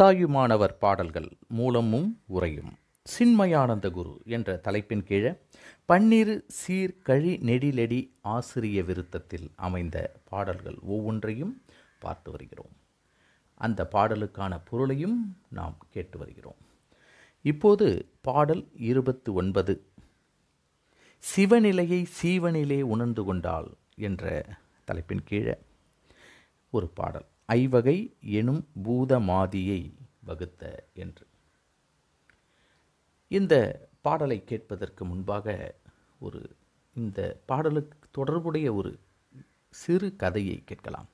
தாயுமானவர் பாடல்கள் மூலமும் உரையும் சின்மயானந்த குரு என்ற தலைப்பின் கீழே பன்னிரு சீர் கழி நெடிலெடி ஆசிரிய விருத்தத்தில் அமைந்த பாடல்கள் ஒவ்வொன்றையும் பார்த்து வருகிறோம். அந்த பாடலுக்கான பொருளையும் நாம் கேட்டு வருகிறோம். இப்போது பாடல் இருபத்து ஒன்பது சிவநிலையை சீவனிலே உணர்ந்து கொண்டாள் என்ற தலைப்பின் கீழே ஒரு பாடல். ஐவகை எனும் பூதமாதியை வகுத்த என்று. இந்த பாடலை கேட்பதற்கு முன்பாக ஒரு இந்த பாடலுக்கு தொடர்புடைய ஒரு சிறு கதையை கேட்கலாம்.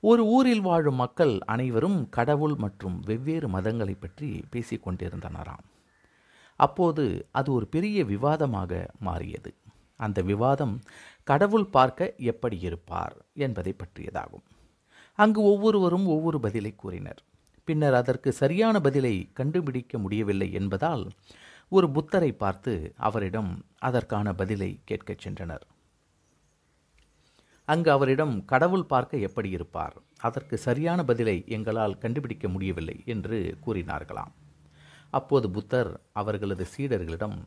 ஒரு ஊரில் வாழும் மக்கள் அனைவரும் கடவுள் மற்றும் வெவ்வேறு மதங்களை பற்றி பேசிக் கொண்டிருந்தனராம். அப்போது அது ஒரு பெரிய விவாதமாக மாறியது. அந்த விவாதம் கடவுள் பார்க்க எப்படி இருப்பார் என்பதை பற்றியதாகும். அங்கு ஒவ்வொருவரும் ஒவ்வொரு பதிலை கூறினர். பின்னர் அதற்கு சரியான பதிலை கண்டுபிடிக்க முடியவில்லை என்பதால் ஒரு புத்தரை பார்த்து அவரிடம் அதற்கான பதிலை கேட்கச் சென்றனர். அங்கு அவரிடம் கடவுள் பார்க்க எப்படி இருப்பார்? அதற்கு சரியான பதிலை எங்களால் கண்டுபிடிக்க முடியவில்லை என்று கூறினார்களாம். அப்போது புத்தர் அவர்களது சீடர்களிடம்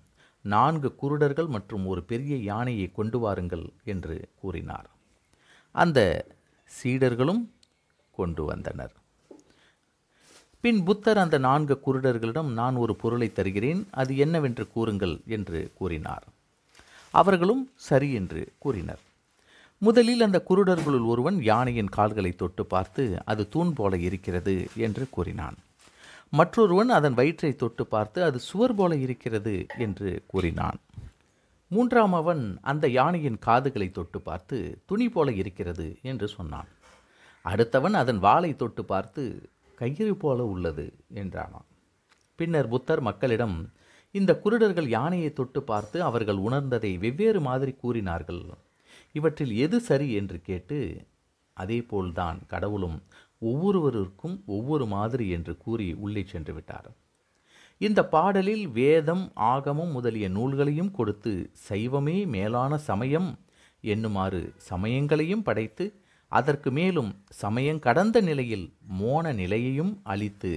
நான்கு குருடர்கள் மற்றும் ஒரு பெரிய யானையை கொண்டு வாருங்கள் என்று கூறினார். அந்த சீடர்களும் கொண்டு வந்தனர். பின் புத்தர் அந்த நான்கு குருடர்களிடம் நான் ஒரு பொருளை தருகிறேன் அது என்னவென்று கூறுங்கள் என்று கூறினார். அவர்களும் சரி என்று கூறினர். முதலில் அந்த குருடர்களுள் ஒருவன் யானையின் கால்களை தொட்டு பார்த்து அது தூண் போல இருக்கிறது என்று கூறினான். மற்றொருவன் அதன் வயிற்றை தொட்டு பார்த்து அது சுவர் போல இருக்கிறது என்று கூறினான். மூன்றாம் அவன் அந்த யானையின் காதுகளை தொட்டு பார்த்து துணி போல இருக்கிறது என்று சொன்னான். அடுத்தவன் அதன் வாளை தொட்டு பார்த்து கயிறு போல உள்ளது என்றானான். பின்னர் புத்தர் மக்களிடம் இந்த குருடர்கள் யானையை தொட்டு பார்த்து அவர்கள் உணர்ந்ததை வெவ்வேறு மாதிரி கூறினார்கள். இவற்றில் எது சரி? என்று கேட்டு அதேபோல்தான் கடவுளும் ஒவ்வொருவருக்கும் ஒவ்வொரு மாதிரி என்று கூறி உள்ளே சென்று விட்டார். இந்த பாடலில் வேதம் ஆகமம் முதலிய நூல்களையும் கொடுத்து சைவமே மேலான சமயம் என்னுமாறு சமயங்களையும் படைத்து அதற்கு மேலும் சமயம் கடந்த நிலையில் மோன நிலையையும் அளித்து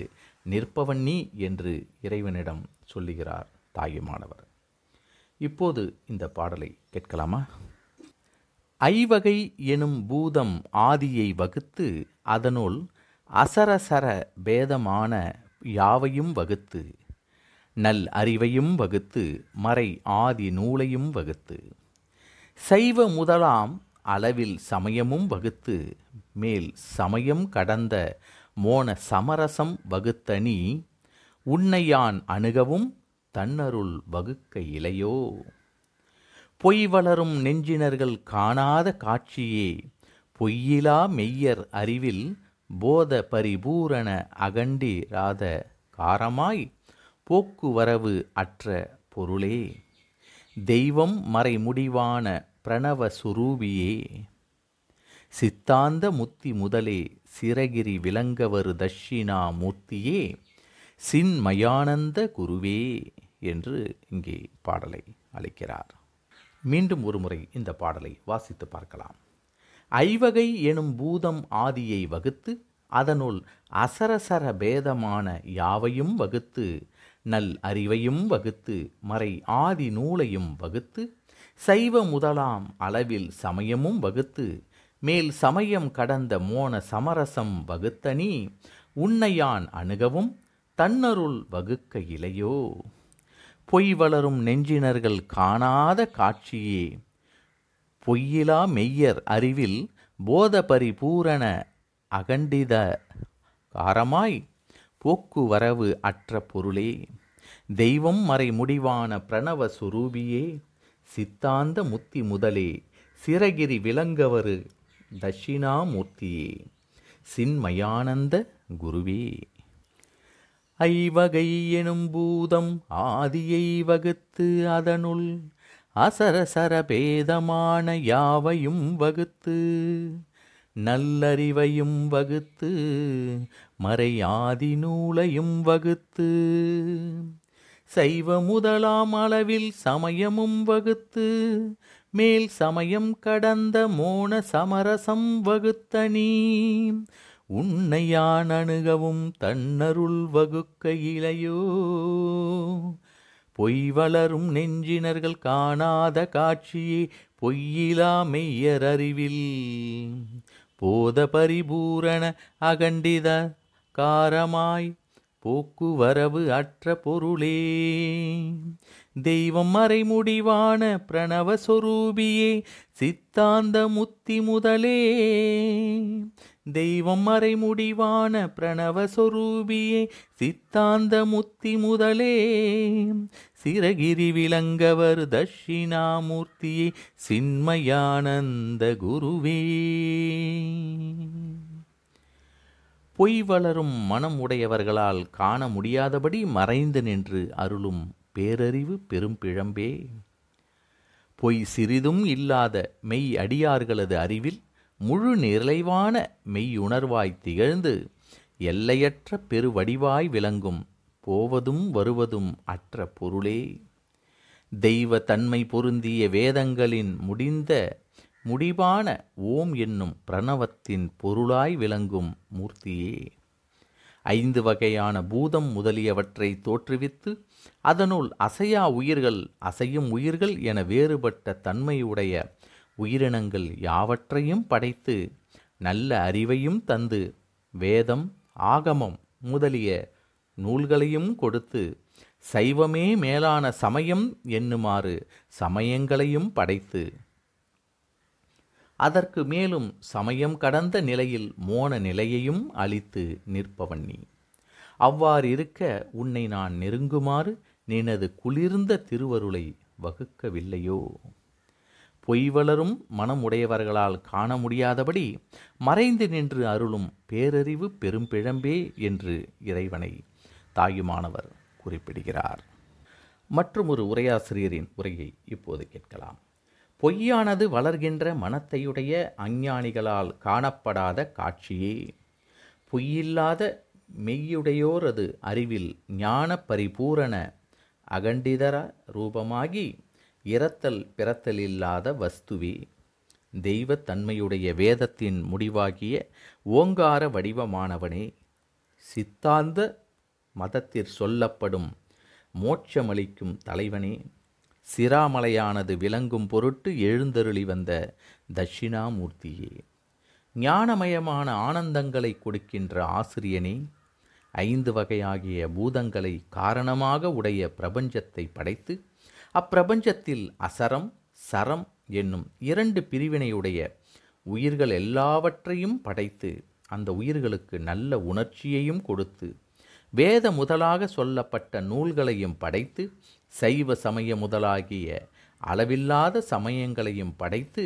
நிற்பவன் நீ என்று இறைவனிடம் சொல்லுகிறார் தாயுமானவர் இப்போது இந்த பாடலை கேட்கலாமா? ஐவகை எனும் பூதம் ஆதியை வகுத்து அதனுள் அசரசர பேதமான யாவையும் வகுத்து நல் அறிவையும் வகுத்து மறை ஆதி நூலையும் வகுத்து சைவ முதலாம் அளவில் சமயமும் வகுத்து மேல் சமயம் கடந்த மோன சமரசம் வகுத்தனி உன்னையான் அணுகவும் தன்னருள் வகுக்க இலையோ. பொய் வளரும் நெஞ்சினர்கள் காணாத காட்சியே பொய்யிலா மெய்யர் அறிவில் போத பரிபூரண அகண்டிராத காரமாய் போக்குவரவு அற்ற பொருளே. தெய்வம் மறைமுடிவான பிரணவ சுரூபியே சித்தாந்த முத்தி முதலே சிறகிரி விளங்கவரு தட்சிணா மூர்த்தியே சின்மயானந்த குருவே என்று இங்கே பாடலை அளிக்கிறார். மீண்டும் ஒருமுறை இந்த பாடலை வாசித்து பார்க்கலாம். ஐவகை எனும் பூதம் ஆதியை வகுத்து அதனுள் அசரசர பேதமான யாவையும் வகுத்து நல் அறிவையும் வகுத்து மறை ஆதி நூலையும் வகுத்து சைவ முதலாம் அளவில் சமயமும் வகுத்து மேல் சமயம் கடந்த மோன சமரசம் வகுத்தனி உன்னையான் அணுகவும் தன்னருள் வகுக்க இலையோ. பொய் வளரும் நெஞ்சினர்கள் காணாத காட்சியே. பொய்யிலா மெய்யர் அறிவில் போத பரிபூரண அகண்டித காரமாய் போக்குவரவு அற்ற பொருளே. தெய்வம் மறை முடிவான பிரணவ சுரூபியே. சித்தாந்த முத்தி முதலே சிறகிரி விளங்கவரு தட்சிணாமூர்த்தியே சின்மயானந்த குருவே. ஐவகை எனும் பூதம் ஆதியை வகுத்து அதனுள் அசரசரபேதமான யாவையும் வகுத்து நல்லறிவையும் வகுத்து மறையாதி நூலையும் வகுத்து சைவ முதலாம் அளவில் சமயமும் வகுத்து மேல் சமயம் கடந்த மோன சமரசம் வகுத்த நீ உன்னையான் அணுகவும் தன்னருள் வகுக்க இலையோ. பொய் வளரும் நெஞ்சினர்கள் காணாத காட்சியே பொய்யிலா மெய்யர் அறிவில். போத பரிபூரண அகண்டித காரமாய் போக்குவரவு அற்ற பொருளே. தெய்வம் மறைமுடிவான பிரணவ சொரூபியே சித்தாந்த முத்தி முதலே. தெய்வம் மறைமுடிவான பிரணவ சொரூபியே சித்தாந்த முத்தி முதலே. சிறகிரி விளங்கவர் தட்சிணாமூர்த்தியே சின்மயானந்த குருவே. பொய் வளரும் மனம் உடையவர்களால் காண முடியாதபடி மறைந்து நின்று அருளும் பேரறிவு பெரும்பிழம்பே பொய் சிறிதும் இல்லாத மெய் அடியார்களது அறிவில் முழு நிறைவான மெய்யுணர்வாய் திகழ்ந்து எல்லையற்ற பெருவடிவாய் விளங்கும் போவதும் வருவதும் அற்ற பொருளே. தெய்வ தன்மை பொருந்திய வேதங்களின் முடிந்த முடிவான ஓம் என்னும் பிரணவத்தின் பொருளாய் விளங்கும் மூர்த்தியே. ஐந்து வகையான பூதம் முதலியவற்றை தோற்றுவித்து அதனுள் அசையா உயிர்கள் அசையும் உயிர்கள் என வேறுபட்ட தன்மையுடைய உயிரினங்கள் யாவற்றையும் படைத்து நல்ல அறிவையும் தந்து வேதம் ஆகமம் முதலிய நூல்களையும் கொடுத்து சைவமே மேலான சமயம் என்னுமாறு சமயங்களையும் படைத்து அதற்கு மேலும் சமயம் கடந்த நிலையில் மோன நிலையையும் அளித்து நிற்பவன் நீ. அவ்வாறிருக்க உன்னை நான் நெருங்குமாறு நினது குளிர்ந்த திருவருளை வகுக்கவில்லையோ? பொய் வளரும் மனமுடையவர்களால் காண முடியாதபடி மறைந்து நின்று அருளும் பேரறிவு பெரும்பிழம்பே என்று இறைவனை தாயுமானவர் குறிப்பிடுகிறார். மற்றும் ஒரு உரையாசிரியரின் உரையை இப்போது கேட்கலாம். பொய்யானது வளர்கின்ற மனத்தையுடைய அஞ்ஞானிகளால் காணப்படாத காட்சியே. பொய்யில்லாத மெய்யுடையோரது அறிவில் ஞான பரிபூரண அகண்டிதர ரூபமாகி இறத்தல் பிறத்தல் இல்லாத வஸ்துவே. தெய்வத்தன்மையுடைய வேதத்தின் முடிவாகிய ஓங்கார வடிவமானவனே. சித்தாந்த மதத்தில் சொல்லப்படும் மோட்சமளிக்கும் தலைவனே. சிராமலையானது விளங்கும் பொருட்டு எழுந்தருளி வந்த தட்சிணாமூர்த்தியே. ஞானமயமான ஆனந்தங்களை கொடுக்கின்ற ஆசிரியனே ஐந்து வகையாகிய பூதங்களை காரணமாக உடைய பிரபஞ்சத்தை படைத்து அப்பிரபஞ்சத்தில் அசரம் சரம் என்னும் இரண்டு பிரிவினையுடைய உயிர்கள் எல்லாவற்றையும் படைத்து அந்த உயிர்களுக்கு நல்ல உணர்ச்சியையும் கொடுத்து வேத முதலாக சொல்லப்பட்ட நூல்களையும் படைத்து சைவ சமய முதலாகிய அளவில்லாத சமயங்களையும் படைத்து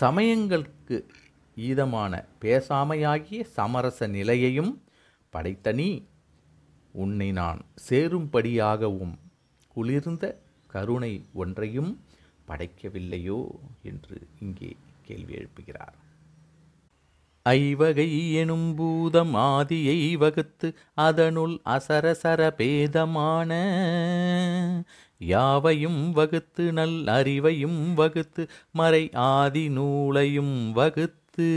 சமயங்களுக்கு ஈதமான பேசாமையாகிய சமரச நிலையையும் படைத்த நீ உன்னை நான் சேரும்படியாகவும் குளிர்ந்த கருணை ஒன்றையும் படைக்கவில்லையோ என்று இங்கே கேள்வி எழுப்புகிறார். ஐவகை எனும் பூதம் ஆதியை வகுத்து அதனுள் அசரசர பேதமான யாவையும் வகுத்து நல் அறிவையும் வகுத்து மறை ஆதி நூலையும் வகுத்து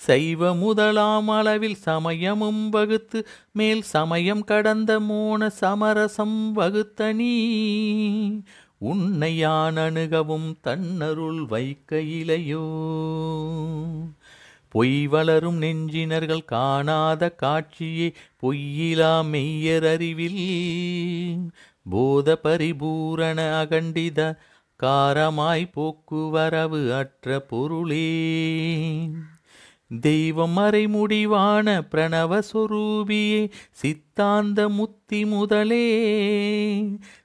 சைவ முதலாம் அளவில் சமயமும் வகுத்து மேல் சமயம் கடந்த மோன சமரசம் வகுத்த நீ உன்னையான் அணுகவும் தன்னருள் வைக்க இலையோ பொய் வளரும் நெஞ்சினர்கள் காணாத காட்சியே பொய்யிலா மெய்யர் அறிவில். போத பரிபூரண அகண்டித காரமாய் போக்குவரவு அற்ற பொருளே. தெய்வம் மறைமுடிவான பிரணவ சொரூபியே சித்தாந்த முத்தி முதலே.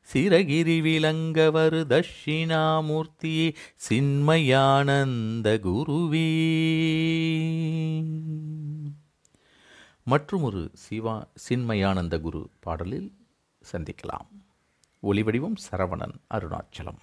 சிறகிரி விளங்கவர் தட்சிணாமூர்த்தியே சின்மயானந்த குருவே. மற்றும் ஒரு சிவா சின்மயானந்த குரு பாடலில் சந்திக்கலாம். ஒளிவடிவம் சரவணன் அருணாச்சலம்.